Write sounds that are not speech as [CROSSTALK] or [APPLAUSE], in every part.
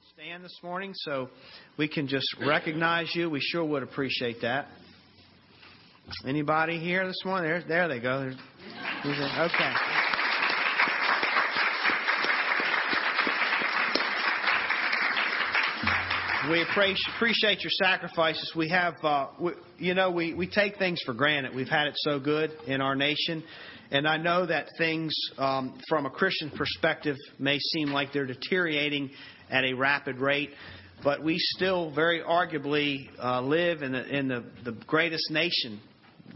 would stand this morning so we can just recognize you. We sure would appreciate that. Anybody here this morning? There, there they go. Okay. We appreciate your sacrifices. We have, uh, we, you know, we, we take things for granted. We've had it so good in our nation. And I know that things, um, from a Christian perspective, may seem like they're deteriorating at a rapid rate, but we still very arguably uh, live in, the, in the, the greatest nation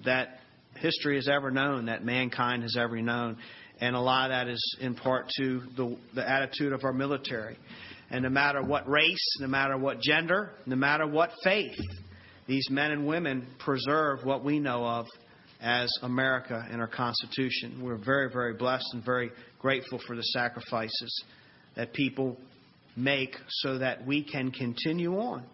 that history has ever known, that mankind has ever known. And a lot of that is in part to the, the attitude of our military. And no matter what race, no matter what gender, no matter what faith, these men and women preserve what we know of as America and our Constitution. We're very, very blessed and very grateful for the sacrifices that people make so that we can continue on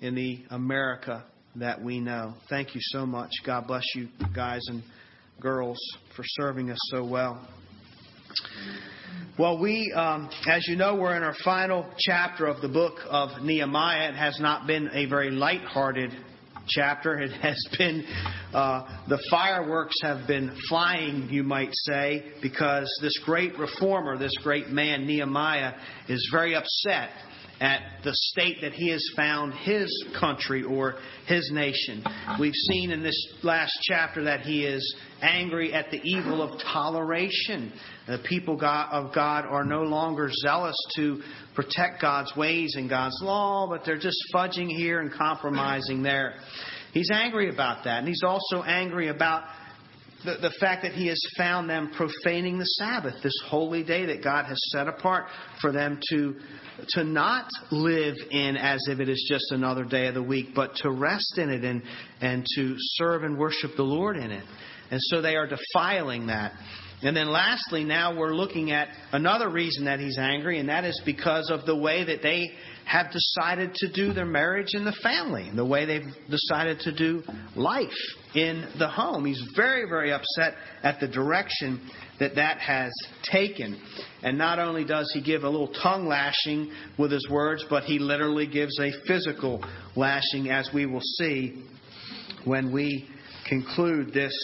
in the America that we know. Thank you so much. God bless you, guys and girls, for serving us so well. Well, we, um, as you know, we're in our final chapter of the book of Nehemiah. It has not been a very light-hearted chapter. It has been, uh, the fireworks have been flying, you might say, because this great reformer, this great man, Nehemiah, is very upset at the state that he has found his country or his nation. We've seen in this last chapter that he is angry at the evil of toleration. The people of God are no longer zealous to protect God's ways and God's law, but they're just fudging here and compromising there. He's angry about that. And he's also angry about the, the fact that he has found them profaning the Sabbath, this holy day that God has set apart for them to, to not live in as if it is just another day of the week, but to rest in it and, and to serve and worship the Lord in it. And so they are defiling that. And then lastly, now we're looking at another reason that he's angry, and that is because of the way that they have decided to do their marriage in the family, the way they've decided to do life in the home. He's very, very upset at the direction that that has taken. And not only does he give a little tongue lashing with his words, but he literally gives a physical lashing, as we will see when we conclude this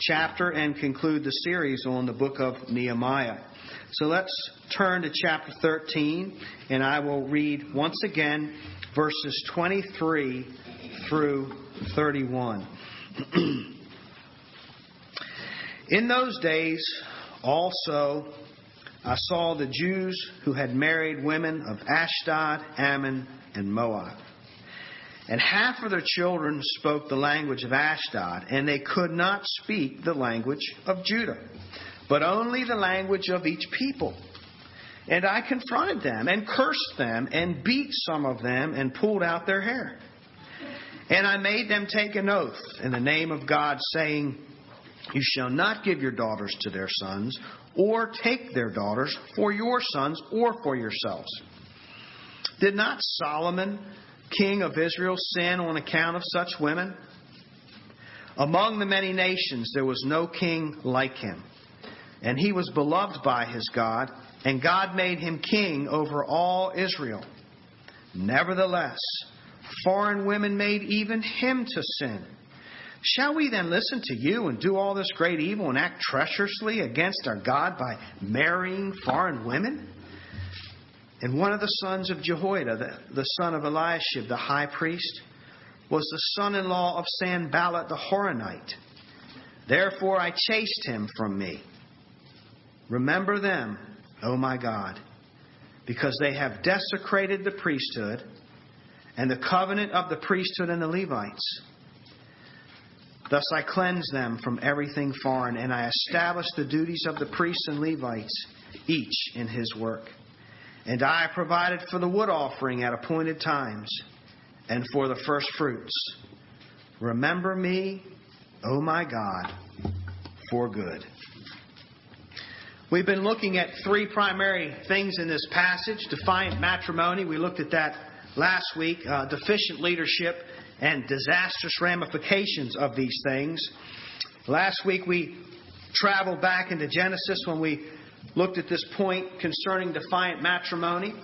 chapter and conclude the series on the book of Nehemiah. So let's turn to chapter 13, and I will read once again verses 23 through 31. [CLEARS THROAT] In those days, also, I saw the Jews who had married women of Ashdod, Ammon, and Moab. And half of their children spoke the language of Ashdod, and they could not speak the language of Judah but only the language of each people. And I confronted them and cursed them and beat some of them and pulled out their hair. And I made them take an oath in the name of God, saying, You shall not give your daughters to their sons, or take their daughters for your sons or for yourselves. Did not Solomon, king of Israel, sin on account of such women? Among the many nations there was no king like him and he was beloved by his God, and God made him king over all Israel. Nevertheless, foreign women made even him to sin. Shall we then listen to you and do all this great evil and act treacherously against our God by marrying foreign women? And one of the sons of Jehoiada, the, the son of Eliashib, the high priest, was the son in law of Sanballat the Horonite. Therefore I chased him from me Remember them, O my God, because they have desecrated the priesthood and the covenant of the priesthood and the Levites. Thus I cleanse them from everything foreign, and I establish the duties of the priests and Levites, each in his work. And I provided for the wood offering at appointed times, and for the first fruits. Remember me, O my God, for good. We've been looking at three primary things in this passage defiant matrimony. We looked at that last week, uh, deficient leadership, and disastrous ramifications of these things. Last week we traveled back into Genesis when we looked at this point concerning defiant matrimony.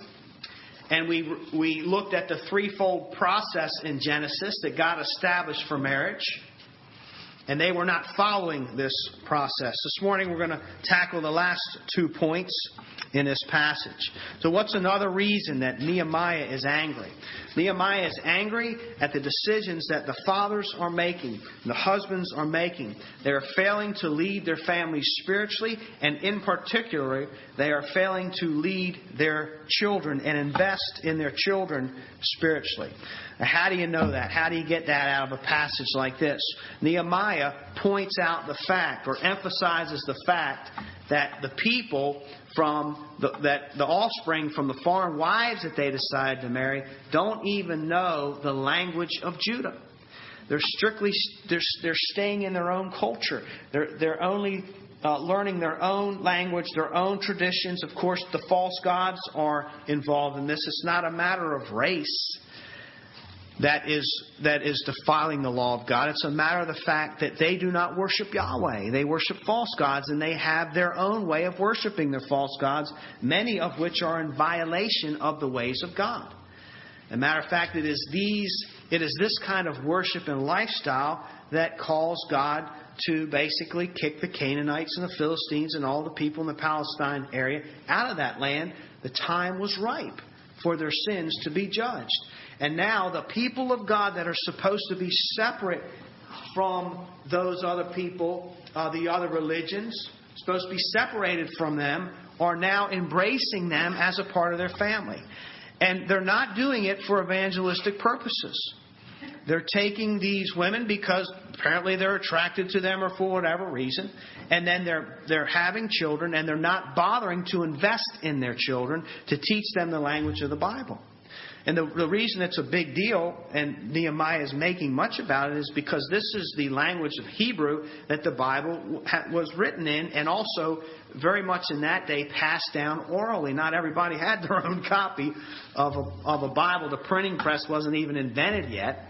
and we, we looked at the threefold process in Genesis that God established for marriage. And they were not following this process. This morning we're going to tackle the last two points in this passage. So, what's another reason that Nehemiah is angry? Nehemiah is angry at the decisions that the fathers are making, the husbands are making. They are failing to lead their families spiritually, and in particular, they are failing to lead their children and invest in their children spiritually. Now, how do you know that? How do you get that out of a passage like this? Nehemiah points out the fact or emphasizes the fact that the people from the, that the offspring from the foreign wives that they decide to marry don't even know the language of Judah. They're strictly they're, they're staying in their own culture. They're they're only uh, learning their own language, their own traditions. Of course, the false gods are involved in this. It's not a matter of race that is, that is defiling the law of God. It's a matter of the fact that they do not worship Yahweh. They worship false gods, and they have their own way of worshiping their false gods, many of which are in violation of the ways of God. As a matter of fact, it is these, it is this kind of worship and lifestyle that calls God to basically kick the Canaanites and the Philistines and all the people in the Palestine area out of that land. The time was ripe for their sins to be judged. And now the people of God that are supposed to be separate from those other people, uh, the other religions, supposed to be separated from them, are now embracing them as a part of their family. And they're not doing it for evangelistic purposes. They're taking these women because apparently they're attracted to them or for whatever reason, and then they're they're having children and they're not bothering to invest in their children to teach them the language of the Bible. And the, the reason it's a big deal, and Nehemiah is making much about it, is because this is the language of Hebrew that the Bible was written in, and also very much in that day passed down orally. Not everybody had their own [LAUGHS] copy of a, of a Bible. The printing press wasn't even invented yet.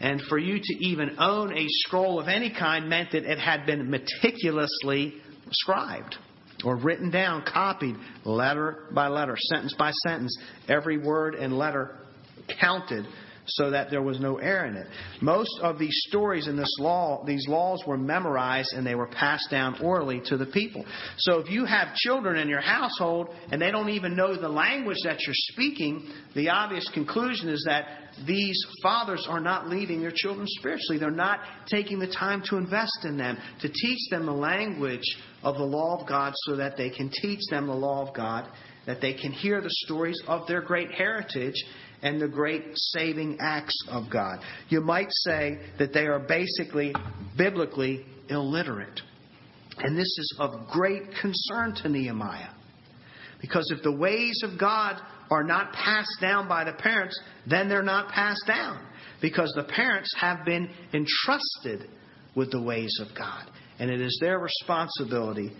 And for you to even own a scroll of any kind meant that it had been meticulously scribed or written down, copied letter by letter, sentence by sentence, every word and letter counted so that there was no error in it. Most of these stories in this law, these laws were memorized and they were passed down orally to the people. So if you have children in your household and they don't even know the language that you're speaking, the obvious conclusion is that these fathers are not leading their children spiritually. They're not taking the time to invest in them, to teach them the language of the law of God so that they can teach them the law of God, that they can hear the stories of their great heritage and the great saving acts of God. You might say that they are basically biblically illiterate. And this is of great concern to Nehemiah. Because if the ways of God are not passed down by the parents, then they're not passed down. Because the parents have been entrusted with the ways of God. And it is their responsibility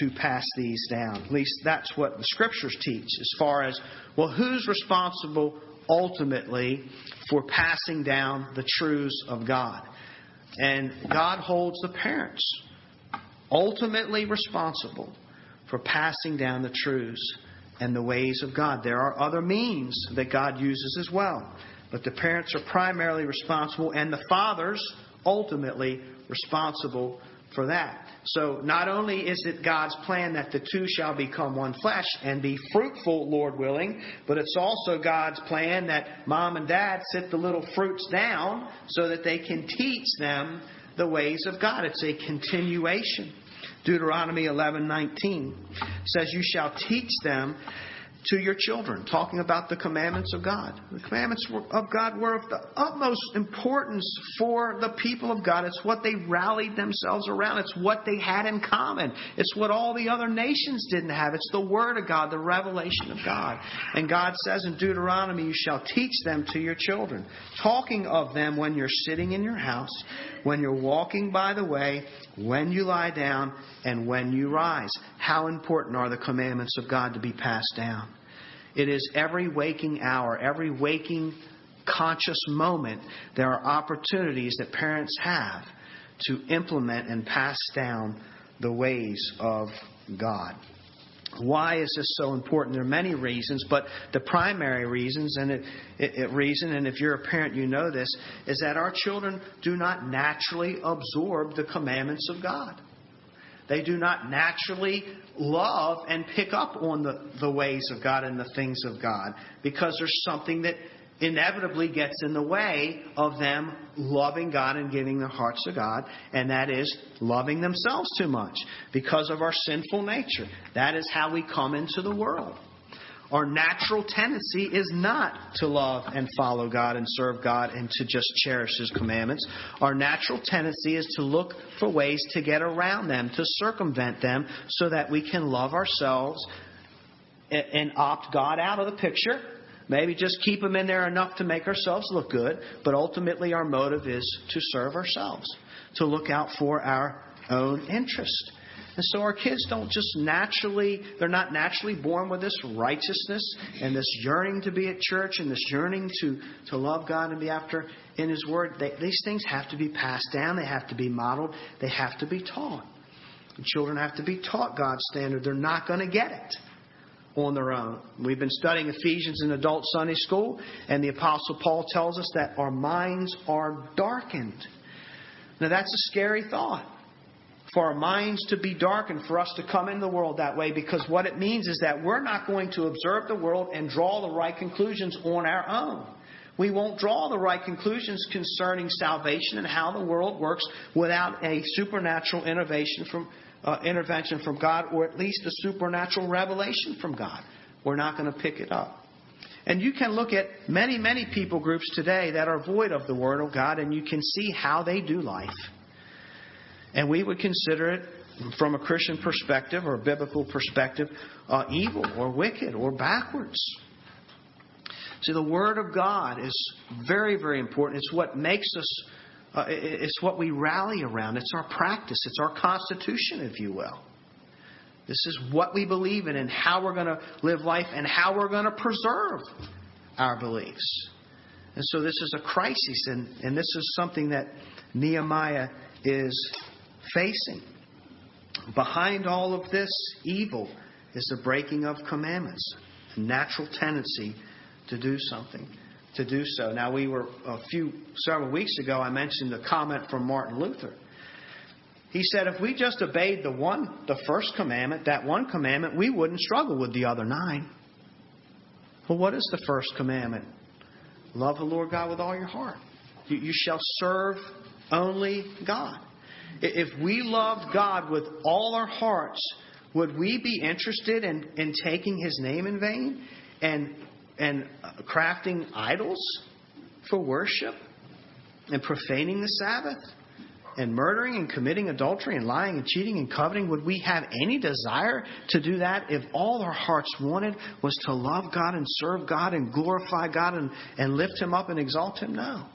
to pass these down. At least that's what the scriptures teach as far as, well, who's responsible ultimately for passing down the truths of God? And God holds the parents ultimately responsible for passing down the truths and the ways of God. There are other means that God uses as well. But the parents are primarily responsible, and the fathers ultimately responsible for that. So not only is it God's plan that the two shall become one flesh and be fruitful, Lord willing, but it's also God's plan that mom and dad sit the little fruits down so that they can teach them the ways of God. It's a continuation. Deuteronomy 11:19 says you shall teach them to your children, talking about the commandments of God. The commandments of God were of the utmost importance for the people of God. It's what they rallied themselves around. It's what they had in common. It's what all the other nations didn't have. It's the Word of God, the revelation of God. And God says in Deuteronomy, You shall teach them to your children, talking of them when you're sitting in your house, when you're walking by the way, when you lie down, and when you rise. How important are the commandments of God to be passed down? It is every waking hour, every waking conscious moment, there are opportunities that parents have to implement and pass down the ways of God. Why is this so important? There are many reasons, but the primary reasons, and it, it, it, reason, and if you're a parent, you know this, is that our children do not naturally absorb the commandments of God. They do not naturally love and pick up on the, the ways of God and the things of God because there's something that inevitably gets in the way of them loving God and giving their hearts to God, and that is loving themselves too much because of our sinful nature. That is how we come into the world. Our natural tendency is not to love and follow God and serve God and to just cherish His commandments. Our natural tendency is to look for ways to get around them, to circumvent them, so that we can love ourselves and opt God out of the picture Maybe just keep them in there enough to make ourselves look good, but ultimately our motive is to serve ourselves, to look out for our own interest. And so our kids don't just naturally, they're not naturally born with this righteousness and this yearning to be at church and this yearning to, to love God and be after in His Word. They, these things have to be passed down, they have to be modeled, they have to be taught. The children have to be taught God's standard. They're not going to get it on their own. We've been studying Ephesians in adult Sunday school, and the Apostle Paul tells us that our minds are darkened. Now, that's a scary thought. For our minds to be darkened, for us to come in the world that way, because what it means is that we're not going to observe the world and draw the right conclusions on our own. We won't draw the right conclusions concerning salvation and how the world works without a supernatural innovation from, uh, intervention from God or at least a supernatural revelation from God. We're not going to pick it up. And you can look at many, many people groups today that are void of the Word of God, and you can see how they do life. And we would consider it, from a Christian perspective or a biblical perspective, uh, evil or wicked or backwards. See, the Word of God is very, very important. It's what makes us uh, it's what we rally around. It's our practice. It's our constitution, if you will. This is what we believe in and how we're going to live life and how we're going to preserve our beliefs. And so this is a crisis, and, and this is something that Nehemiah is facing. Behind all of this evil is the breaking of commandments, a natural tendency to do something to do so. Now, we were a few several weeks ago. I mentioned the comment from Martin Luther. He said, if we just obeyed the one, the first commandment, that one commandment, we wouldn't struggle with the other nine. Well, what is the first commandment? Love the Lord God with all your heart. You, you shall serve only God. If we loved God with all our hearts, would we be interested in, in taking His name in vain and and uh, crafting idols for worship and profaning the Sabbath and murdering and committing adultery and lying and cheating and coveting, would we have any desire to do that if all our hearts wanted was to love God and serve God and glorify God and, and lift Him up and exalt Him? No.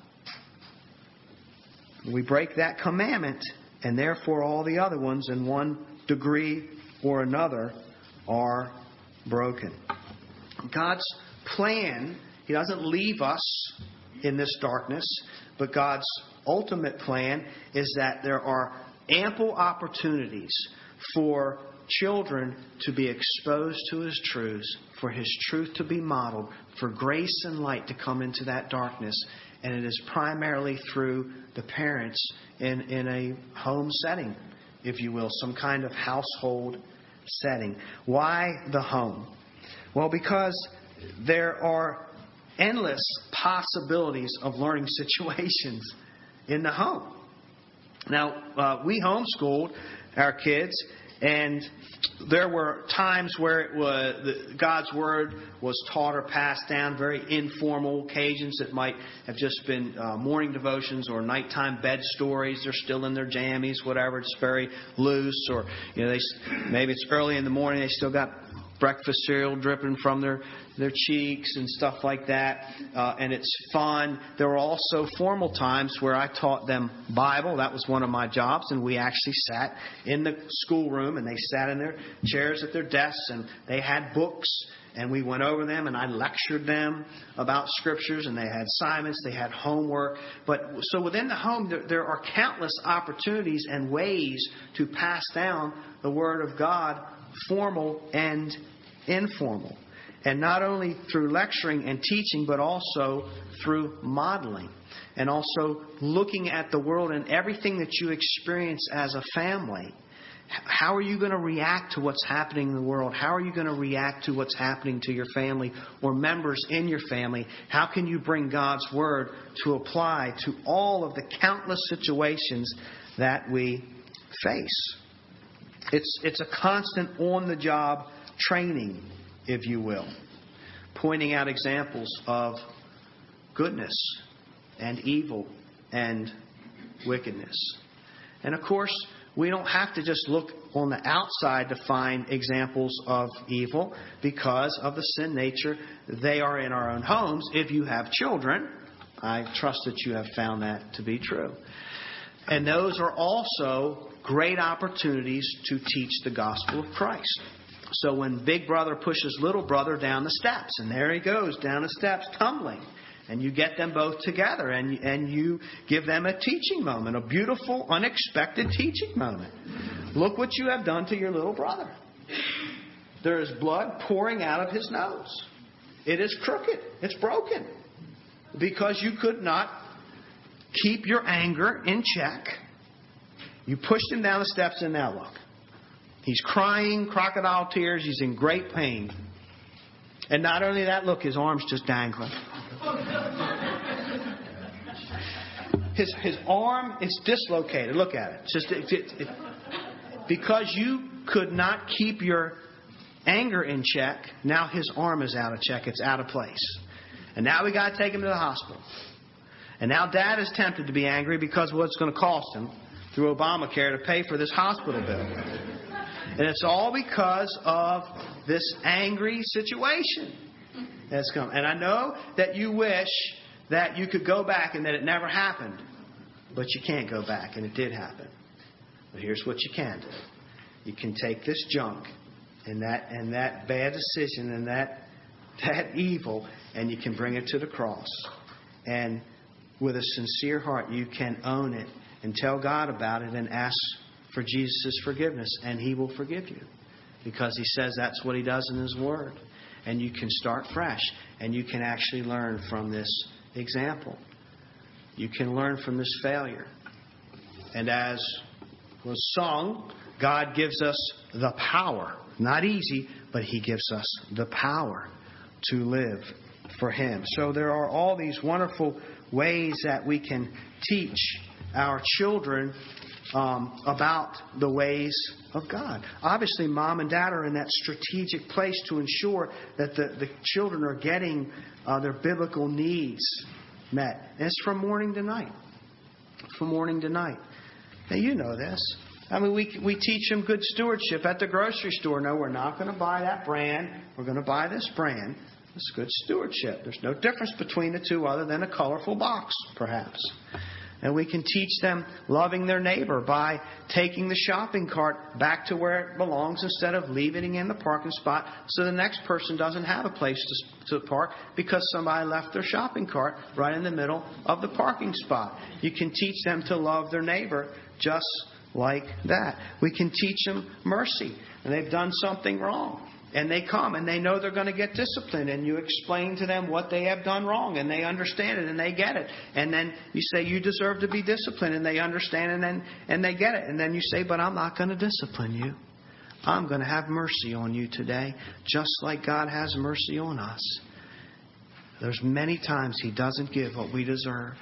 We break that commandment, and therefore all the other ones, in one degree or another, are broken. God's plan, He doesn't leave us in this darkness, but God's ultimate plan is that there are ample opportunities for children to be exposed to His truths, for His truth to be modeled, for grace and light to come into that darkness. And it is primarily through the parents in, in a home setting, if you will, some kind of household setting. Why the home? Well, because there are endless possibilities of learning [LAUGHS] situations in the home. Now, uh, we homeschooled our kids, and there were times where it was the, God's word was taught or passed down, very informal occasions that might have just been uh, morning devotions or nighttime bed stories. They're still in their jammies, whatever. It's very loose, or you know, they maybe it's early in the morning. They still got breakfast cereal dripping from their their cheeks and stuff like that, uh, and it's fun. There were also formal times where I taught them Bible. That was one of my jobs, and we actually sat in the schoolroom, and they sat in their chairs at their desks, and they had books, and we went over them, and I lectured them about scriptures, and they had assignments, they had homework. But so within the home, there, there are countless opportunities and ways to pass down the Word of God formal and informal. And not only through lecturing and teaching, but also through modeling. And also looking at the world and everything that you experience as a family. How are you going to react to what's happening in the world? How are you going to react to what's happening to your family or members in your family? How can you bring God's Word to apply to all of the countless situations that we face? It's, it's a constant on the job training, if you will, pointing out examples of goodness and evil and wickedness. And of course, we don't have to just look on the outside to find examples of evil because of the sin nature. They are in our own homes. If you have children, I trust that you have found that to be true. And those are also great opportunities to teach the gospel of Christ. So when big brother pushes little brother down the steps, and there he goes down the steps tumbling, and you get them both together, and, and you give them a teaching moment, a beautiful, unexpected teaching moment. Look what you have done to your little brother. There is blood pouring out of his nose. It is crooked. It's broken. Because you could not keep your anger in check. You pushed him down the steps, and now look. He's crying crocodile tears. He's in great pain. And not only that, look, his arm's just dangling. His, his arm is dislocated. Look at it. Just it, it, it, because you could not keep your anger in check. Now his arm is out of check. It's out of place. And now we got to take him to the hospital. And now dad is tempted to be angry because of what it's going to cost him through Obamacare to pay for this hospital bill. And it's all because of this angry situation that's come. And I know that you wish that you could go back and that it never happened. But you can't go back, and it did happen. But here's what you can do. You can take this junk and that and that bad decision and that that evil and you can bring it to the cross. And with a sincere heart you can own it and tell God about it and ask for Jesus' forgiveness and he will forgive you. Because he says that's what he does in his word. And you can start fresh and you can actually learn from this example. You can learn from this failure. And as was sung, God gives us the power. Not easy, but He gives us the power to live for Him. So there are all these wonderful ways that we can teach our children um, about the ways of God. Obviously, mom and dad are in that strategic place to ensure that the, the children are getting uh, their biblical needs met. And it's from morning to night. From morning to night. Now, you know this. I mean, we, we teach them good stewardship at the grocery store. No, we're not going to buy that brand. We're going to buy this brand. It's good stewardship. There's no difference between the two other than a colorful box, perhaps. And we can teach them loving their neighbor by taking the shopping cart back to where it belongs instead of leaving it in the parking spot so the next person doesn't have a place to, to park because somebody left their shopping cart right in the middle of the parking spot. You can teach them to love their neighbor just like that. We can teach them mercy. And they've done something wrong. And they come and they know they're going to get disciplined, and you explain to them what they have done wrong, and they understand it and they get it. And then you say, You deserve to be disciplined, and they understand and then and they get it. And then you say, But I'm not going to discipline you. I'm going to have mercy on you today, just like God has mercy on us. There's many times He doesn't give what we deserve.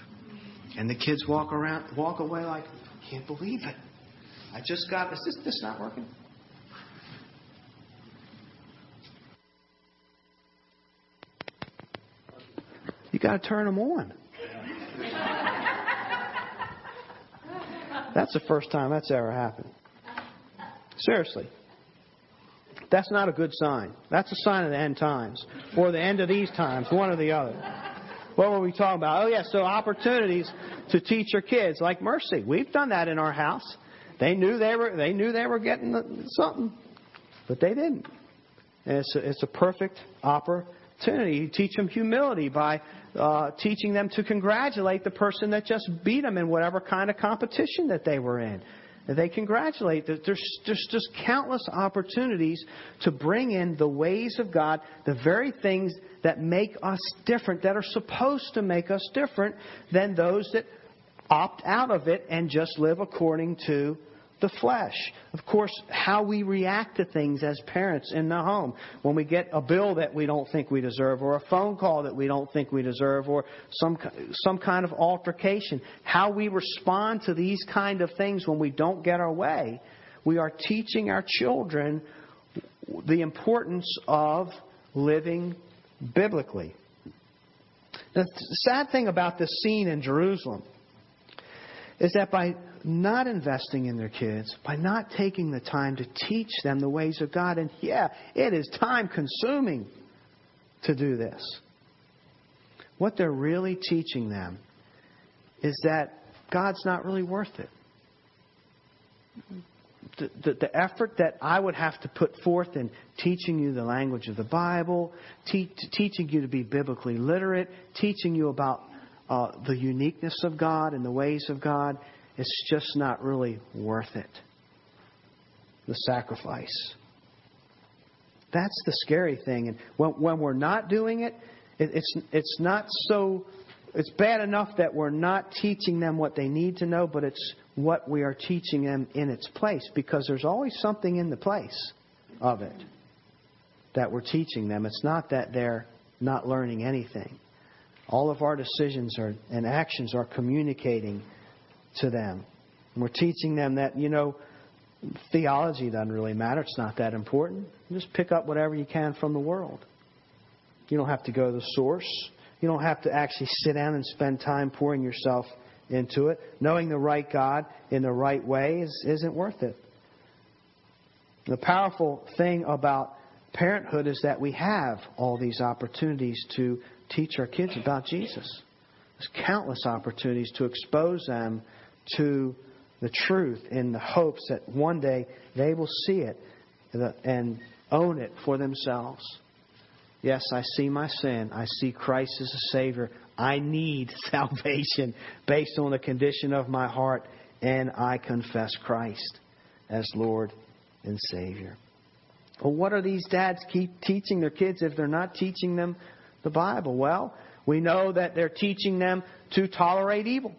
And the kids walk around walk away like, I can't believe it. I just got is this this not working? You got to turn them on. That's the first time that's ever happened. Seriously. That's not a good sign. That's a sign of the end times or the end of these times, one or the other. What were we talking about? Oh, yeah, so opportunities to teach your kids, like mercy. We've done that in our house. They knew they were they knew they were getting something, but they didn't. And it's a, it's a perfect opportunity. You teach them humility by uh, teaching them to congratulate the person that just beat them in whatever kind of competition that they were in. they congratulate. There's, there's just countless opportunities to bring in the ways of God, the very things that make us different, that are supposed to make us different than those that opt out of it and just live according to the flesh. Of course, how we react to things as parents in the home. When we get a bill that we don't think we deserve, or a phone call that we don't think we deserve, or some, some kind of altercation. How we respond to these kind of things when we don't get our way. We are teaching our children the importance of living biblically. The sad thing about this scene in Jerusalem is that by not investing in their kids, by not taking the time to teach them the ways of God, and yeah, it is time consuming to do this. What they're really teaching them is that God's not really worth it. The, the, the, effort that I would have to put forth in teaching you the language of the Bible, te- teaching you to be biblically literate, teaching you about uh, the uniqueness of God and the ways of God, it's just not really worth it. The sacrifice. That's the scary thing. And when, when we're not doing it, it, it's, it's not so. It's bad enough that we're not teaching them what they need to know, but it's what we are teaching them in its place because there's always something in the place of it that we're teaching them. It's not that they're not learning anything. All of our decisions are, and actions are communicating to them. And we're teaching them that, you know, theology doesn't really matter. It's not that important. Just pick up whatever you can from the world. You don't have to go to the source. You don't have to actually sit down and spend time pouring yourself into it. Knowing the right God in the right way is, isn't worth it. The powerful thing about parenthood is that we have all these opportunities to teach our kids about Jesus. There's countless opportunities to expose them to the truth in the hopes that one day they will see it and uh, own it for themselves. Yes, I see my sin. I see Christ as a Savior. I need [LAUGHS] salvation based on the condition of my heart, and I confess Christ as Lord and Savior. Well, what are these dads keep teaching their kids if they're not teaching them the Bible? Well, we know that they're teaching them to tolerate evil.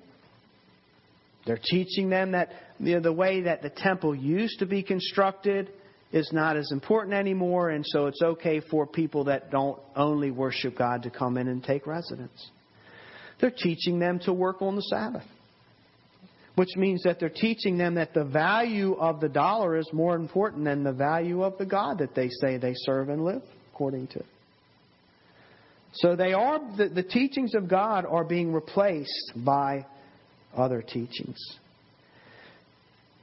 They're teaching them that you know, the way that the temple used to be constructed is not as important anymore, and so it's okay for people that don't only worship God to come in and take residence. They're teaching them to work on the Sabbath, which means that they're teaching them that the value of the dollar is more important than the value of the God that they say they serve and live according to. So they are the, the teachings of God are being replaced by other teachings.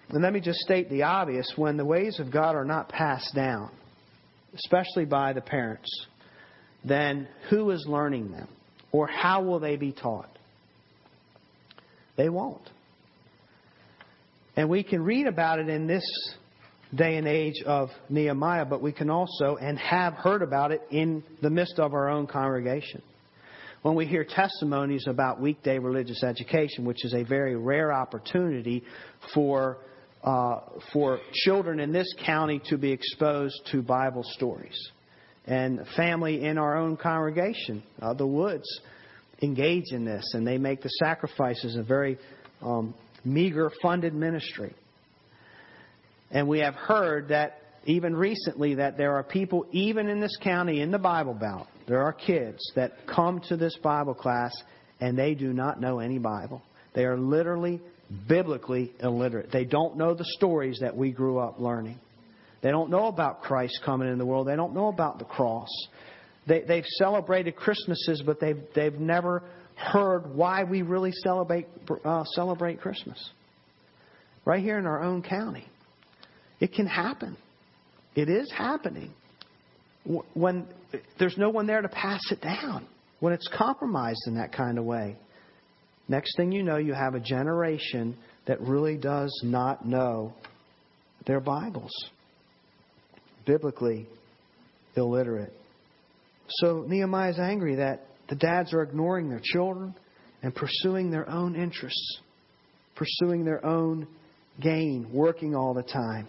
And let me just state the obvious when the ways of God are not passed down, especially by the parents, then who is learning them? Or how will they be taught? They won't. And we can read about it in this day and age of Nehemiah, but we can also and have heard about it in the midst of our own congregation when we hear testimonies about weekday religious education, which is a very rare opportunity for uh, for children in this county to be exposed to Bible stories, and family in our own congregation, uh, the Woods, engage in this, and they make the sacrifices a very um, meager funded ministry. And we have heard that even recently that there are people, even in this county, in the Bible Belt, there are kids that come to this Bible class and they do not know any Bible. They are literally biblically illiterate. They don't know the stories that we grew up learning. They don't know about Christ coming in the world. They don't know about the cross. They, they've celebrated Christmases, but they've, they've never heard why we really celebrate, uh, celebrate Christmas. Right here in our own county. It can happen. It is happening when there's no one there to pass it down, when it's compromised in that kind of way. Next thing you know, you have a generation that really does not know their Bibles, biblically illiterate. So Nehemiah is angry that the dads are ignoring their children and pursuing their own interests, pursuing their own gain, working all the time,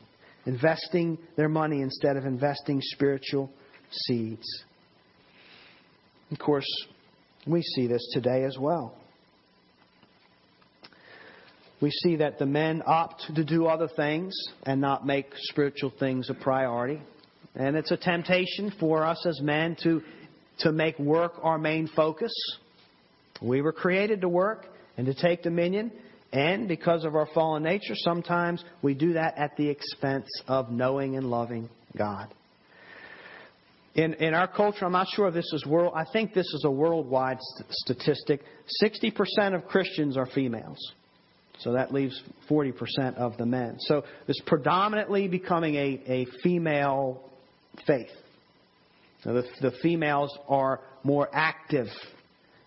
investing their money instead of investing spiritual seeds. Of course, we see this today as well. We see that the men opt to do other things and not make spiritual things a priority. And it's a temptation for us as men to, to make work our main focus. We were created to work and to take dominion, and because of our fallen nature, sometimes we do that at the expense of knowing and loving God. In, in our culture, I'm not sure if this is world, I think this is a worldwide st- statistic. 60% of Christians are females. So that leaves 40% of the men. So it's predominantly becoming a, a female faith. So the, the females are more active.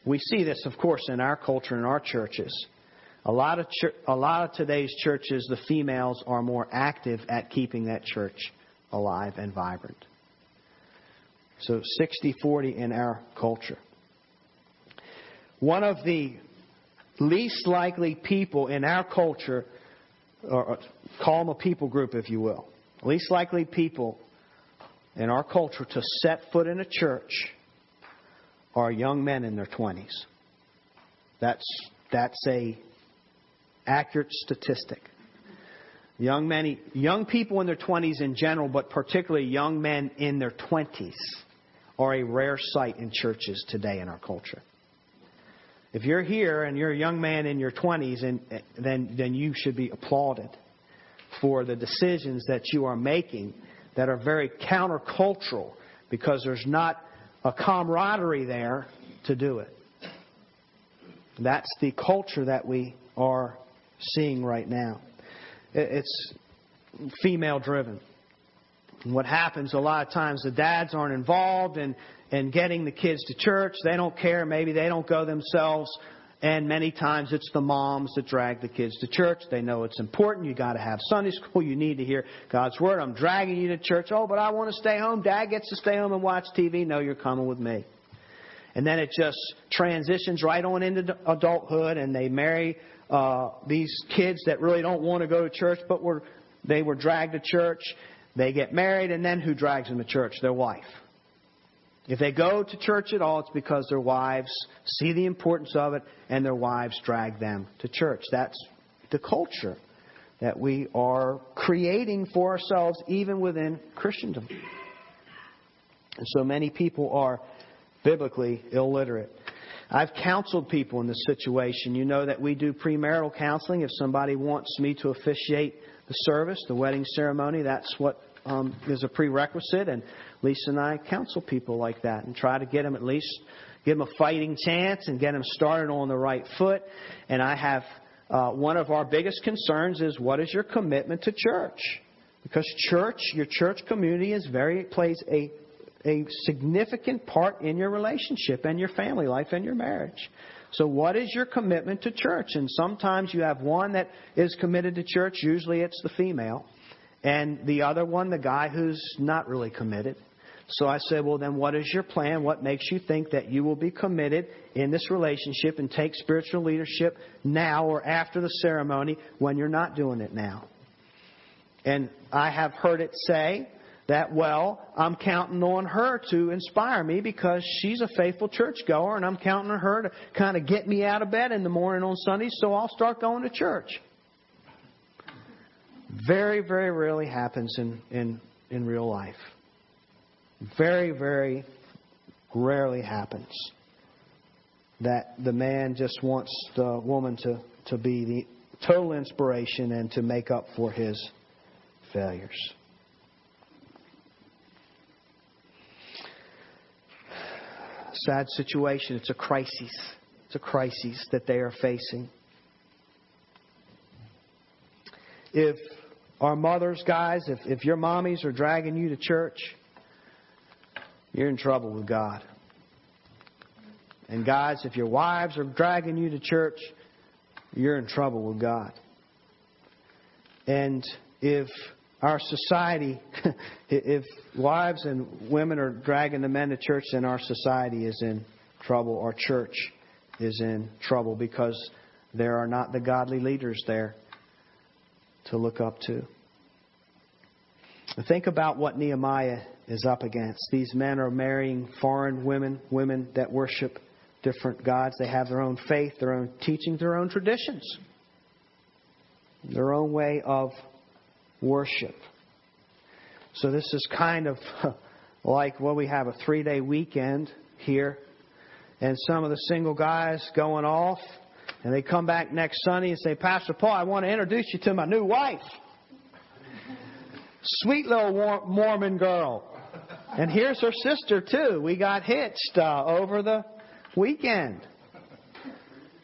We see this, of course, in our culture, in our churches. A lot of ch- a lot of today's churches, the females are more active at keeping that church alive and vibrant. So 60-40 in our culture. One of the least likely people in our culture, or call them a people group, if you will, least likely people in our culture to set foot in a church are young men in their 20s. That's, that's a accurate statistic. Young, men, young people in their 20s in general, but particularly young men in their 20s, are a rare sight in churches today in our culture. If you're here and you're a young man in your 20s, and, then, then you should be applauded for the decisions that you are making that are very countercultural because there's not a camaraderie there to do it. That's the culture that we are seeing right now. It's female driven. What happens a lot of times, the dads aren't involved in, in getting the kids to church. They don't care. Maybe they don't go themselves. And many times it's the moms that drag the kids to church. They know it's important. You got to have Sunday school. You need to hear God's word. I'm dragging you to church. Oh, but I want to stay home. Dad gets to stay home and watch TV. No, you're coming with me. And then it just transitions right on into adulthood, and they marry uh, these kids that really don't want to go to church, but were they were dragged to church, they get married, and then who drags them to church? Their wife. If they go to church at all, it's because their wives see the importance of it and their wives drag them to church. That's the culture that we are creating for ourselves, even within Christendom. And so many people are biblically illiterate. I've counseled people in this situation. You know that we do premarital counseling. If somebody wants me to officiate the service, the wedding ceremony. That's what um, is a prerequisite. And Lisa and I counsel people like that and try to get them at least give them a fighting chance and get them started on the right foot. And I have uh, one of our biggest concerns is what is your commitment to church? Because church, your church community is very plays a a significant part in your relationship and your family life and your marriage. So, what is your commitment to church? And sometimes you have one that is committed to church, usually it's the female, and the other one, the guy who's not really committed. So I said, well, then what is your plan? What makes you think that you will be committed in this relationship and take spiritual leadership now or after the ceremony when you're not doing it now? And I have heard it say, that, well, I'm counting on her to inspire me because she's a faithful churchgoer and I'm counting on her to kind of get me out of bed in the morning on Sundays so I'll start going to church. Very, very rarely happens in, in, in real life. Very, very rarely happens that the man just wants the woman to, to be the total inspiration and to make up for his failures. Sad situation. It's a crisis. It's a crisis that they are facing. If our mothers, guys, if, if your mommies are dragging you to church, you're in trouble with God. And guys, if your wives are dragging you to church, you're in trouble with God. And if our society, [LAUGHS] if wives and women are dragging the men to church, then our society is in trouble. Our church is in trouble because there are not the godly leaders there to look up to. Think about what Nehemiah is up against. These men are marrying foreign women, women that worship different gods. They have their own faith, their own teachings, their own traditions, their own way of worship. So this is kind of [LAUGHS] like well, we have a three day weekend here, and some of the single guys going off, and they come back next Sunday and say, Pastor Paul, I want to introduce you to my new wife. Sweet little Mormon girl. And here's her sister, too. We got hitched uh, over the weekend.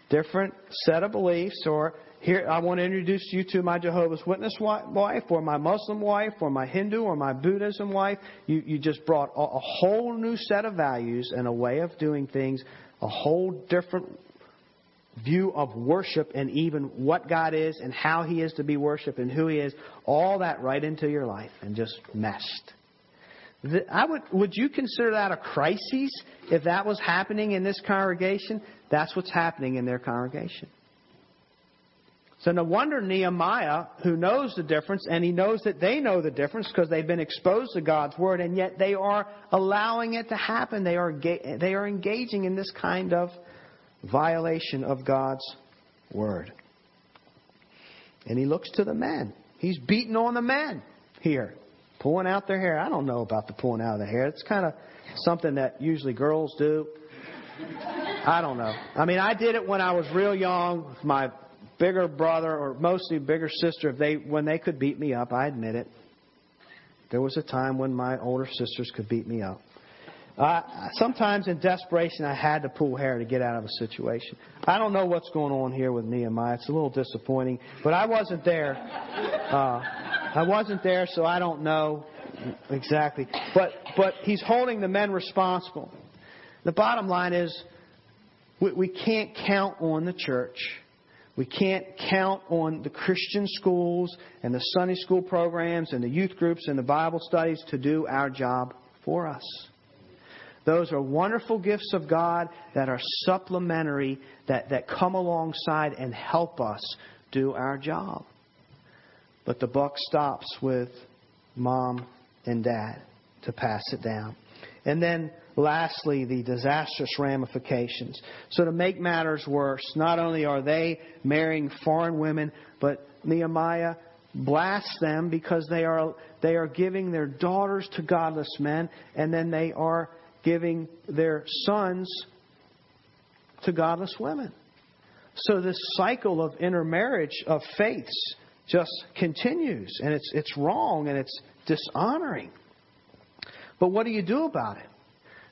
Different set of beliefs, or here I want to introduce you to my Jehovah's Witness wife, or my Muslim wife, or my Hindu, or my Buddhism wife. You, you just brought a, a whole new set of values and a way of doing things, a whole different view of worship and even what God is and how He is to be worshiped and who He is, all that right into your life and just messed. I would, would you consider that a crisis if that was happening in this congregation? That's what's happening in their congregation. So no wonder Nehemiah, who knows the difference, and he knows that they know the difference because they've been exposed to God's word, and yet they are allowing it to happen. They are they are engaging in this kind of violation of God's word. And he looks to the men. He's beating on the men here, pulling out their hair. I don't know about the pulling out of the hair. It's kind of something that usually girls do. I don't know. I mean, I did it when I was real young. My bigger brother, or mostly bigger sister, if they when they could beat me up, I admit it. There was a time when my older sisters could beat me up. Uh, sometimes in desperation, I had to pull hair to get out of a situation. I don't know what's going on here with Nehemiah. It's a little disappointing, but I wasn't there. Uh, I wasn't there, so I don't know exactly. But but he's holding the men responsible. The bottom line is, we, we can't count on the church. We can't count on the Christian schools and the Sunday school programs and the youth groups and the Bible studies to do our job for us. Those are wonderful gifts of God that are supplementary, that, that come alongside and help us do our job. But the buck stops with mom and dad to pass it down. And then lastly, the disastrous ramifications. So to make matters worse, not only are they marrying foreign women, but Nehemiah blasts them because they are, they are giving their daughters to godless men, and then they are giving their sons to godless women. So this cycle of intermarriage of faiths just continues, and it's, it's wrong and it's dishonoring. But what do you do about it?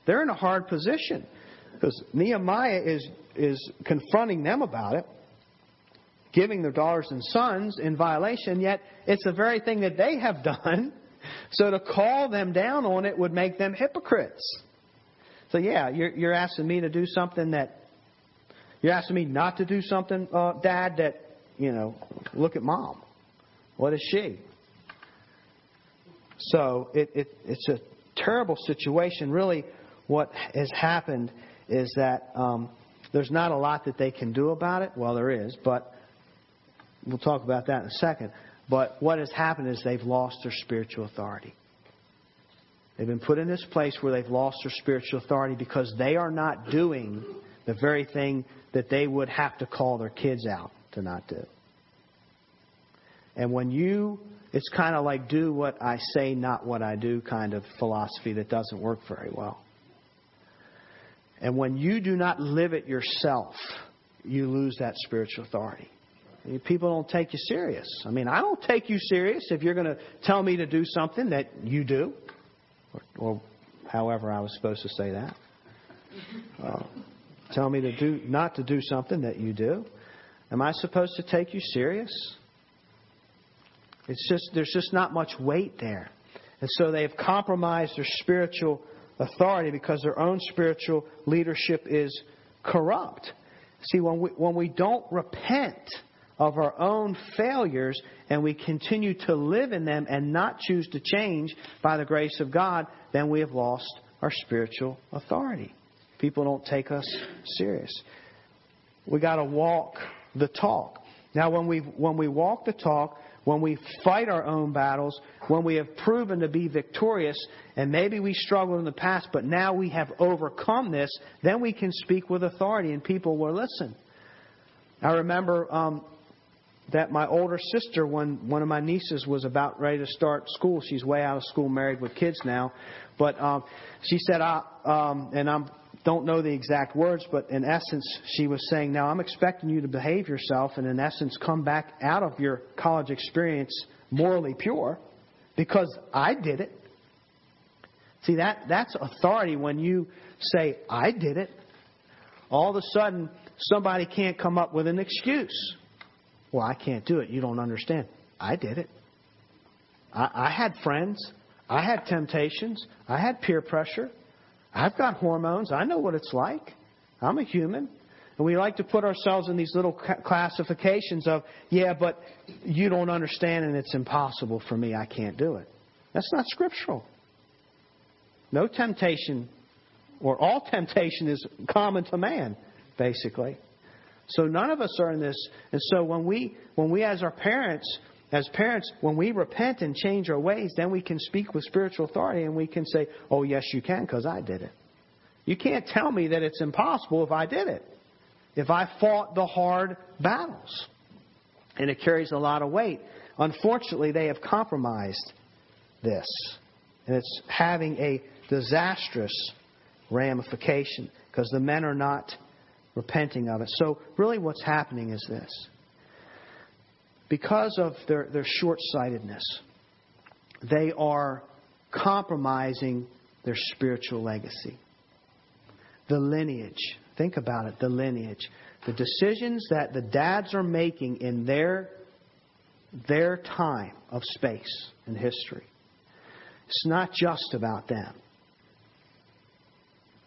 They're in a hard position because Nehemiah is, is confronting them about it, giving their daughters and sons in violation, yet it's the very thing that they have done. So to call them down on it would make them hypocrites. So yeah, you're, you're asking me to do something that you're asking me not to do something, uh, Dad. That you know, look at Mom. What is she? So it, it it's a terrible situation. Really, what has happened is that um, there's not a lot that they can do about it. Well, there is, but we'll talk about that in a second. But what has happened is they've lost their spiritual authority. They've been put in this place where they've lost their spiritual authority because they are not doing the very thing that they would have to call their kids out to not do. And when you, it's kind of like do what I say, not what I do kind of philosophy that doesn't work very well. And when you do not live it yourself, you lose that spiritual authority. People don't take you serious. I mean, I don't take you serious if you're going to tell me to do something that you do or, or however I was supposed to say that. Uh, tell me to do not to do something that you do. Am I supposed to take you serious? It's just there's just not much weight there. And so they've compromised their spiritual authority because their own spiritual leadership is corrupt. See, when we, when we don't repent of our own failures and we continue to live in them and not choose to change by the grace of God, then we have lost our spiritual authority. People don't take us serious. We got to walk the talk. Now, when we when we walk the talk, when we fight our own battles, when we have proven to be victorious, and maybe we struggled in the past, but now we have overcome this, then we can speak with authority and people will listen. I remember um, that my older sister, when one of my nieces was about ready to start school, she's way out of school, married with kids now, but um, she said, I, um, and I'm don't know the exact words, but in essence, she was saying, Now I'm expecting you to behave yourself and, in essence, come back out of your college experience morally pure because I did it. See, that, that's authority when you say, I did it. All of a sudden, somebody can't come up with an excuse. Well, I can't do it. You don't understand. I did it. I, I had friends. I had temptations. I had peer pressure. I've got hormones. I know what it's like. I'm a human. And we like to put ourselves in these little classifications of, yeah, but you don't understand and it's impossible for me. I can't do it. That's not scriptural. No temptation, or all temptation, is common to man, basically. So none of us are in this. And so when we, when we as our parents, as parents, when we repent and change our ways, then we can speak with spiritual authority and we can say, Oh, yes, you can, because I did it. You can't tell me that it's impossible if I did it, if I fought the hard battles. And it carries a lot of weight. Unfortunately, they have compromised this. And it's having a disastrous ramification because the men are not repenting of it. So, really, what's happening is this because of their, their short sightedness, they are compromising their spiritual legacy. The lineage. Think about it the lineage. The decisions that the dads are making in their, their time of space and history. It's not just about them.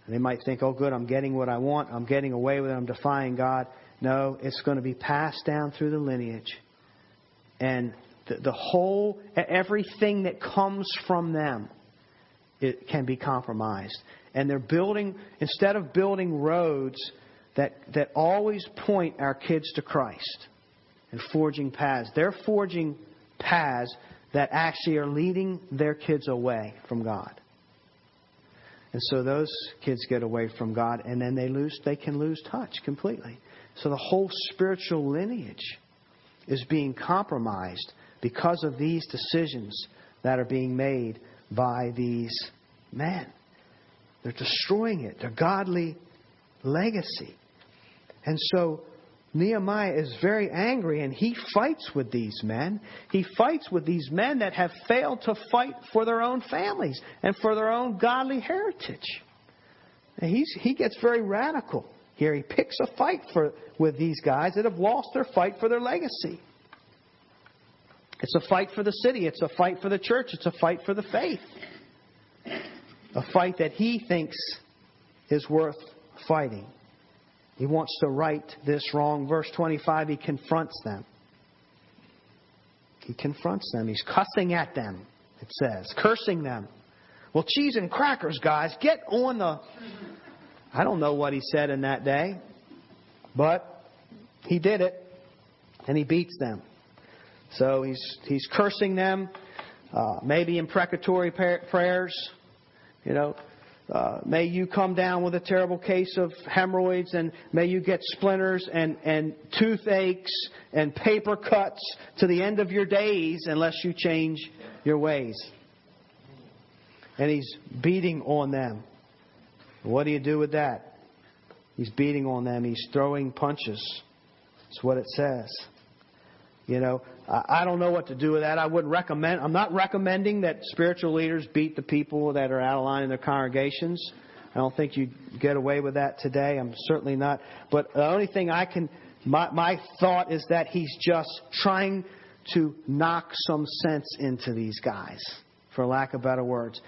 they might think, oh, good, I'm getting what I want. I'm getting away with it. I'm defying God. No, it's going to be passed down through the lineage and the, the whole, everything that comes from them, it can be compromised. And they're building, instead of building roads that, that always point our kids to Christ and forging paths, they're forging paths that actually are leading their kids away from God. And so those kids get away from God and then they lose they can lose touch completely. So the whole spiritual lineage is being compromised because of these decisions that are being made by these men. They're destroying it, their godly legacy. And so Nehemiah is very angry and he fights with these men. He fights with these men that have failed to fight for their own families and for their own godly heritage. And he's, he gets very radical here. He picks a fight for, with these guys that have lost their fight for their legacy. It's a fight for the city. It's a fight for the church. It's a fight for the faith. A fight that he thinks is worth fighting. He wants to right this wrong. Verse 25, he confronts them. He confronts them. He's cussing at them, it says, cursing them. Well, cheese and crackers, guys, get on the. I don't know what he said in that day, but he did it, and he beats them. So he's, he's cursing them, uh, maybe imprecatory prayers. You know, uh, may you come down with a terrible case of hemorrhoids, and may you get splinters and, and toothaches and paper cuts to the end of your days unless you change your ways. And he's beating on them. What do you do with that? He's beating on them. He's throwing punches. That's what it says. You know, I don't know what to do with that. I wouldn't recommend. I'm not recommending that spiritual leaders beat the people that are out of line in their congregations. I don't think you get away with that today. I'm certainly not. But the only thing I can, my, my thought is that he's just trying to knock some sense into these guys, for lack of better words.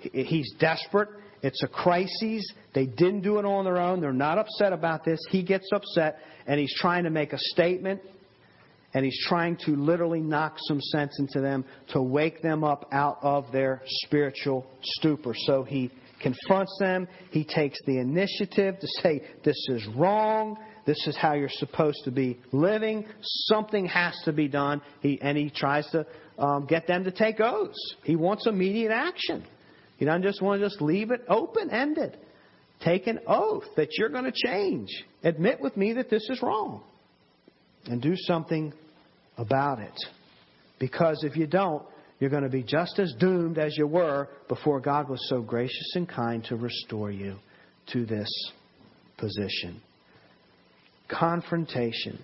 He's desperate. It's a crisis. They didn't do it on their own. They're not upset about this. He gets upset, and he's trying to make a statement and he's trying to literally knock some sense into them to wake them up out of their spiritual stupor. So he confronts them. He takes the initiative to say, This is wrong. This is how you're supposed to be living. Something has to be done. He, and he tries to um, get them to take oaths. He wants immediate action. He doesn't just want to just leave it open ended. Take an oath that you're going to change. Admit with me that this is wrong. And do something about it. Because if you don't, you're going to be just as doomed as you were before God was so gracious and kind to restore you to this position. Confrontation.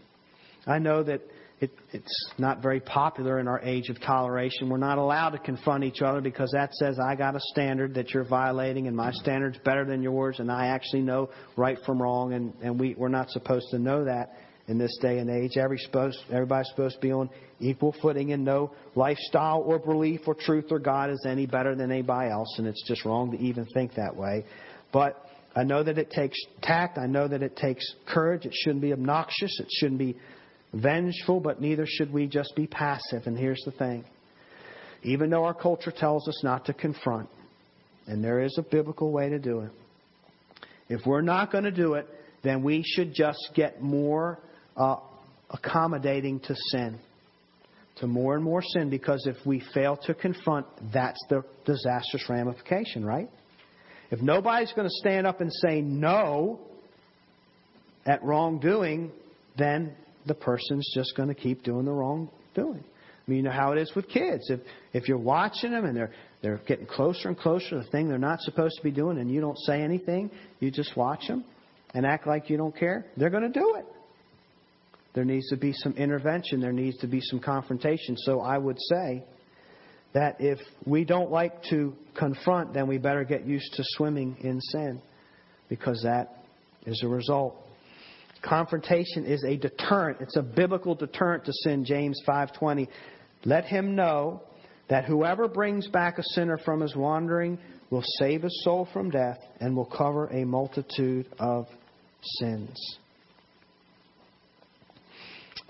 I know that it, it's not very popular in our age of toleration. We're not allowed to confront each other because that says I got a standard that you're violating and my standard's better than yours and I actually know right from wrong and, and we, we're not supposed to know that in this day and age. Every supposed, everybody's supposed to be on equal footing and no lifestyle or belief or truth or God is any better than anybody else, and it's just wrong to even think that way. But I know that it takes tact. I know that it takes courage. It shouldn't be obnoxious. It shouldn't be vengeful, but neither should we just be passive. And here's the thing even though our culture tells us not to confront, and there is a biblical way to do it, if we're not going to do it, then we should just get more uh, accommodating to sin, to more and more sin, because if we fail to confront, that's the disastrous ramification, right? If nobody's going to stand up and say no at wrongdoing, then the person's just going to keep doing the wrongdoing. I mean, you know how it is with kids. If if you're watching them and they're they're getting closer and closer to the thing they're not supposed to be doing, and you don't say anything, you just watch them and act like you don't care, they're going to do it. There needs to be some intervention. There needs to be some confrontation. So I would say that if we don't like to confront, then we better get used to swimming in sin because that is a result. Confrontation is a deterrent. It's a biblical deterrent to sin. James 5:20. Let him know that whoever brings back a sinner from his wandering will save his soul from death and will cover a multitude of sins.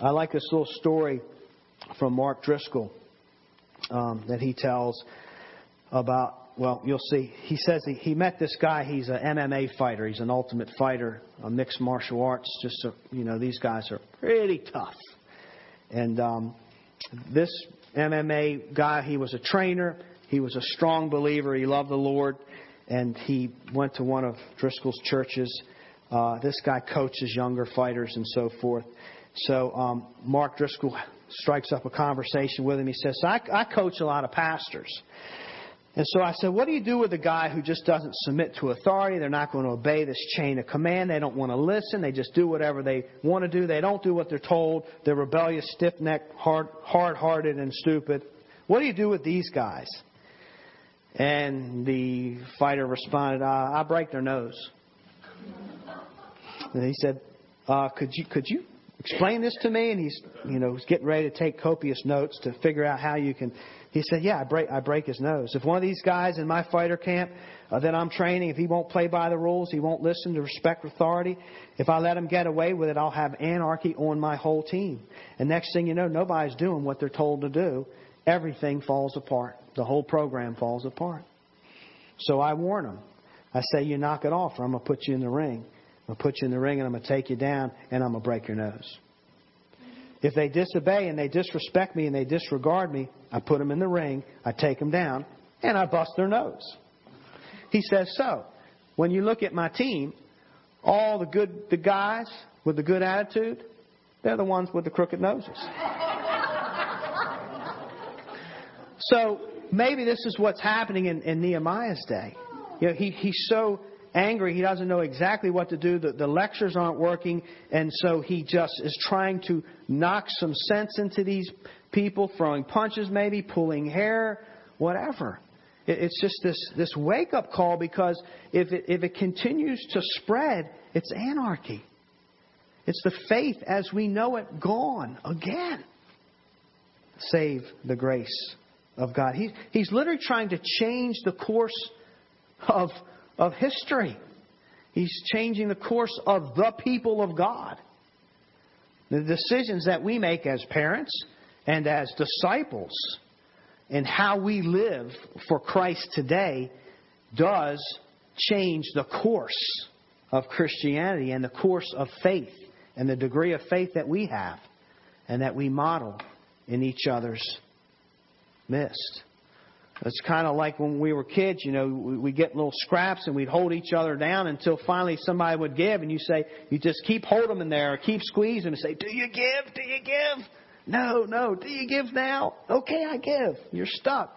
I like this little story from Mark Driscoll um, that he tells about. Well, you'll see. He says he, he met this guy. He's an MMA fighter. He's an ultimate fighter, a mixed martial arts. Just a, you know, these guys are pretty tough. And um, this MMA guy, he was a trainer. He was a strong believer. He loved the Lord, and he went to one of Driscoll's churches. Uh, this guy coaches younger fighters and so forth. So um, Mark Driscoll strikes up a conversation with him. He says, so I, I coach a lot of pastors. And so I said, what do you do with a guy who just doesn't submit to authority? They're not going to obey this chain of command. They don't want to listen. They just do whatever they want to do. They don't do what they're told. They're rebellious, stiff-necked, hard, hard-hearted, and stupid. What do you do with these guys? And the fighter responded, uh, I break their nose. And he said, uh, could you could you explain this to me? And he's, you know, he's getting ready to take copious notes to figure out how you can. He said, yeah, I break, I break his nose. If one of these guys in my fighter camp uh, that I'm training, if he won't play by the rules, he won't listen to respect authority, if I let him get away with it, I'll have anarchy on my whole team. And next thing you know, nobody's doing what they're told to do. Everything falls apart. The whole program falls apart. So I warn them. I say, you knock it off or I'm going to put you in the ring. I'm going to put you in the ring and I'm going to take you down and I'm going to break your nose. If they disobey and they disrespect me and they disregard me, I put them in the ring, I take them down, and I bust their nose. He says, so, when you look at my team, all the good the guys with the good attitude, they're the ones with the crooked noses. so maybe this is what's happening in, in Nehemiah's day. You know, he, he's so angry. He doesn't know exactly what to do. The, the lectures aren't working. And so he just is trying to knock some sense into these people, throwing punches maybe, pulling hair, whatever. It, it's just this, this wake up call because if it, if it continues to spread, it's anarchy. It's the faith as we know it gone again. Save the grace of God. He, he's literally trying to change the course of of history. He's changing the course of the people of God. The decisions that we make as parents and as disciples and how we live for Christ today does change the course of Christianity and the course of faith and the degree of faith that we have and that we model in each other's midst. It's kind of like when we were kids, you know, we get little scraps and we'd hold each other down until finally somebody would give and you say, you just keep holding them in there or keep squeezing and say, do you give? Do you give? No, no. Do you give now? Okay, I give. You're stuck.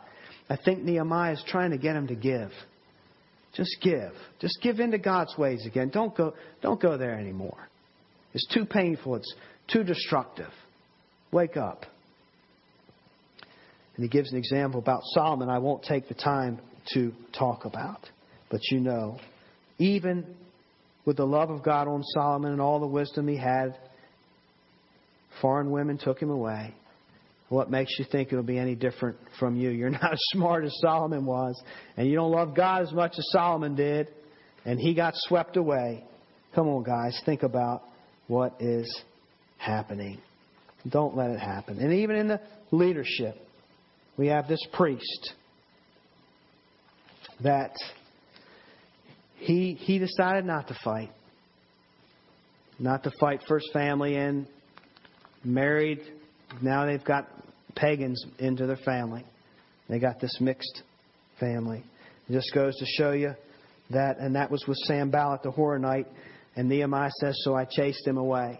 I think Nehemiah is trying to get him to give. Just give. Just give into God's ways again. Don't go, don't go there anymore. It's too painful. It's too destructive. Wake up. And he gives an example about Solomon I won't take the time to talk about. But you know, even with the love of God on Solomon and all the wisdom he had, foreign women took him away. What makes you think it'll be any different from you? You're [LAUGHS] not as smart as Solomon was, and you don't love God as much as Solomon did, and he got swept away. Come on, guys, think about what is happening. Don't let it happen. And even in the leadership, we have this priest that he he decided not to fight. Not to fight first family and married now they've got pagans into their family. They got this mixed family. It just goes to show you that, and that was with Sam Sanballat the Horonite, and Nehemiah says, So I chased him away.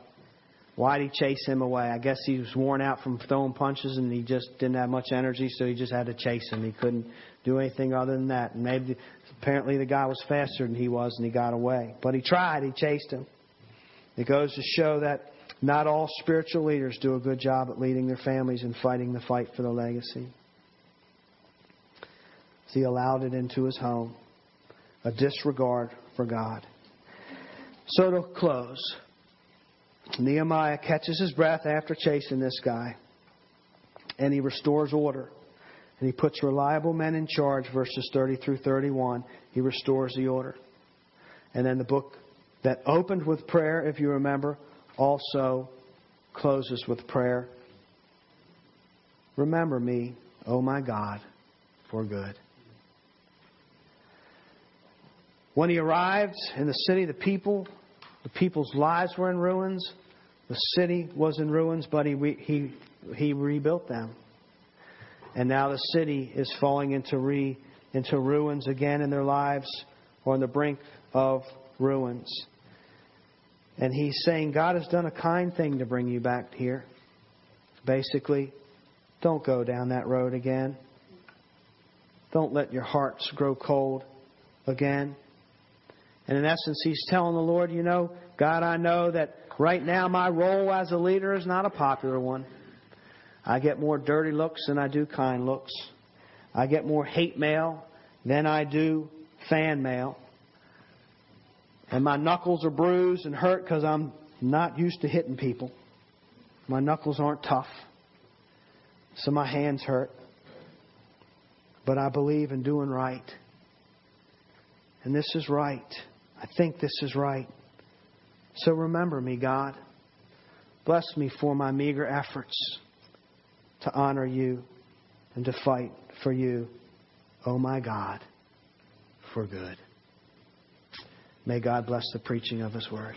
Why did he chase him away? I guess he was worn out from throwing punches and he just didn't have much energy, so he just had to chase him. He couldn't do anything other than that. And maybe apparently the guy was faster than he was and he got away. But he tried, he chased him. It goes to show that not all spiritual leaders do a good job at leading their families and fighting the fight for the legacy. he allowed it into his home, a disregard for God. So to close, Nehemiah catches his breath after chasing this guy, and he restores order. And he puts reliable men in charge, verses 30 through 31. He restores the order. And then the book that opened with prayer, if you remember, also closes with prayer. Remember me, O oh my God, for good. When he arrived in the city, the people, the people's lives were in ruins. The city was in ruins, but he, he, he rebuilt them. And now the city is falling into, re, into ruins again in their lives or on the brink of ruins. And he's saying, God has done a kind thing to bring you back here. Basically, don't go down that road again. Don't let your hearts grow cold again. And in essence, he's telling the Lord, you know, God, I know that right now my role as a leader is not a popular one. I get more dirty looks than I do kind looks. I get more hate mail than I do fan mail and my knuckles are bruised and hurt because I'm not used to hitting people. My knuckles aren't tough, so my hands hurt. But I believe in doing right. And this is right. I think this is right. So remember me, God. Bless me for my meager efforts to honor you and to fight for you, oh my God, for good. May God bless the preaching of His word.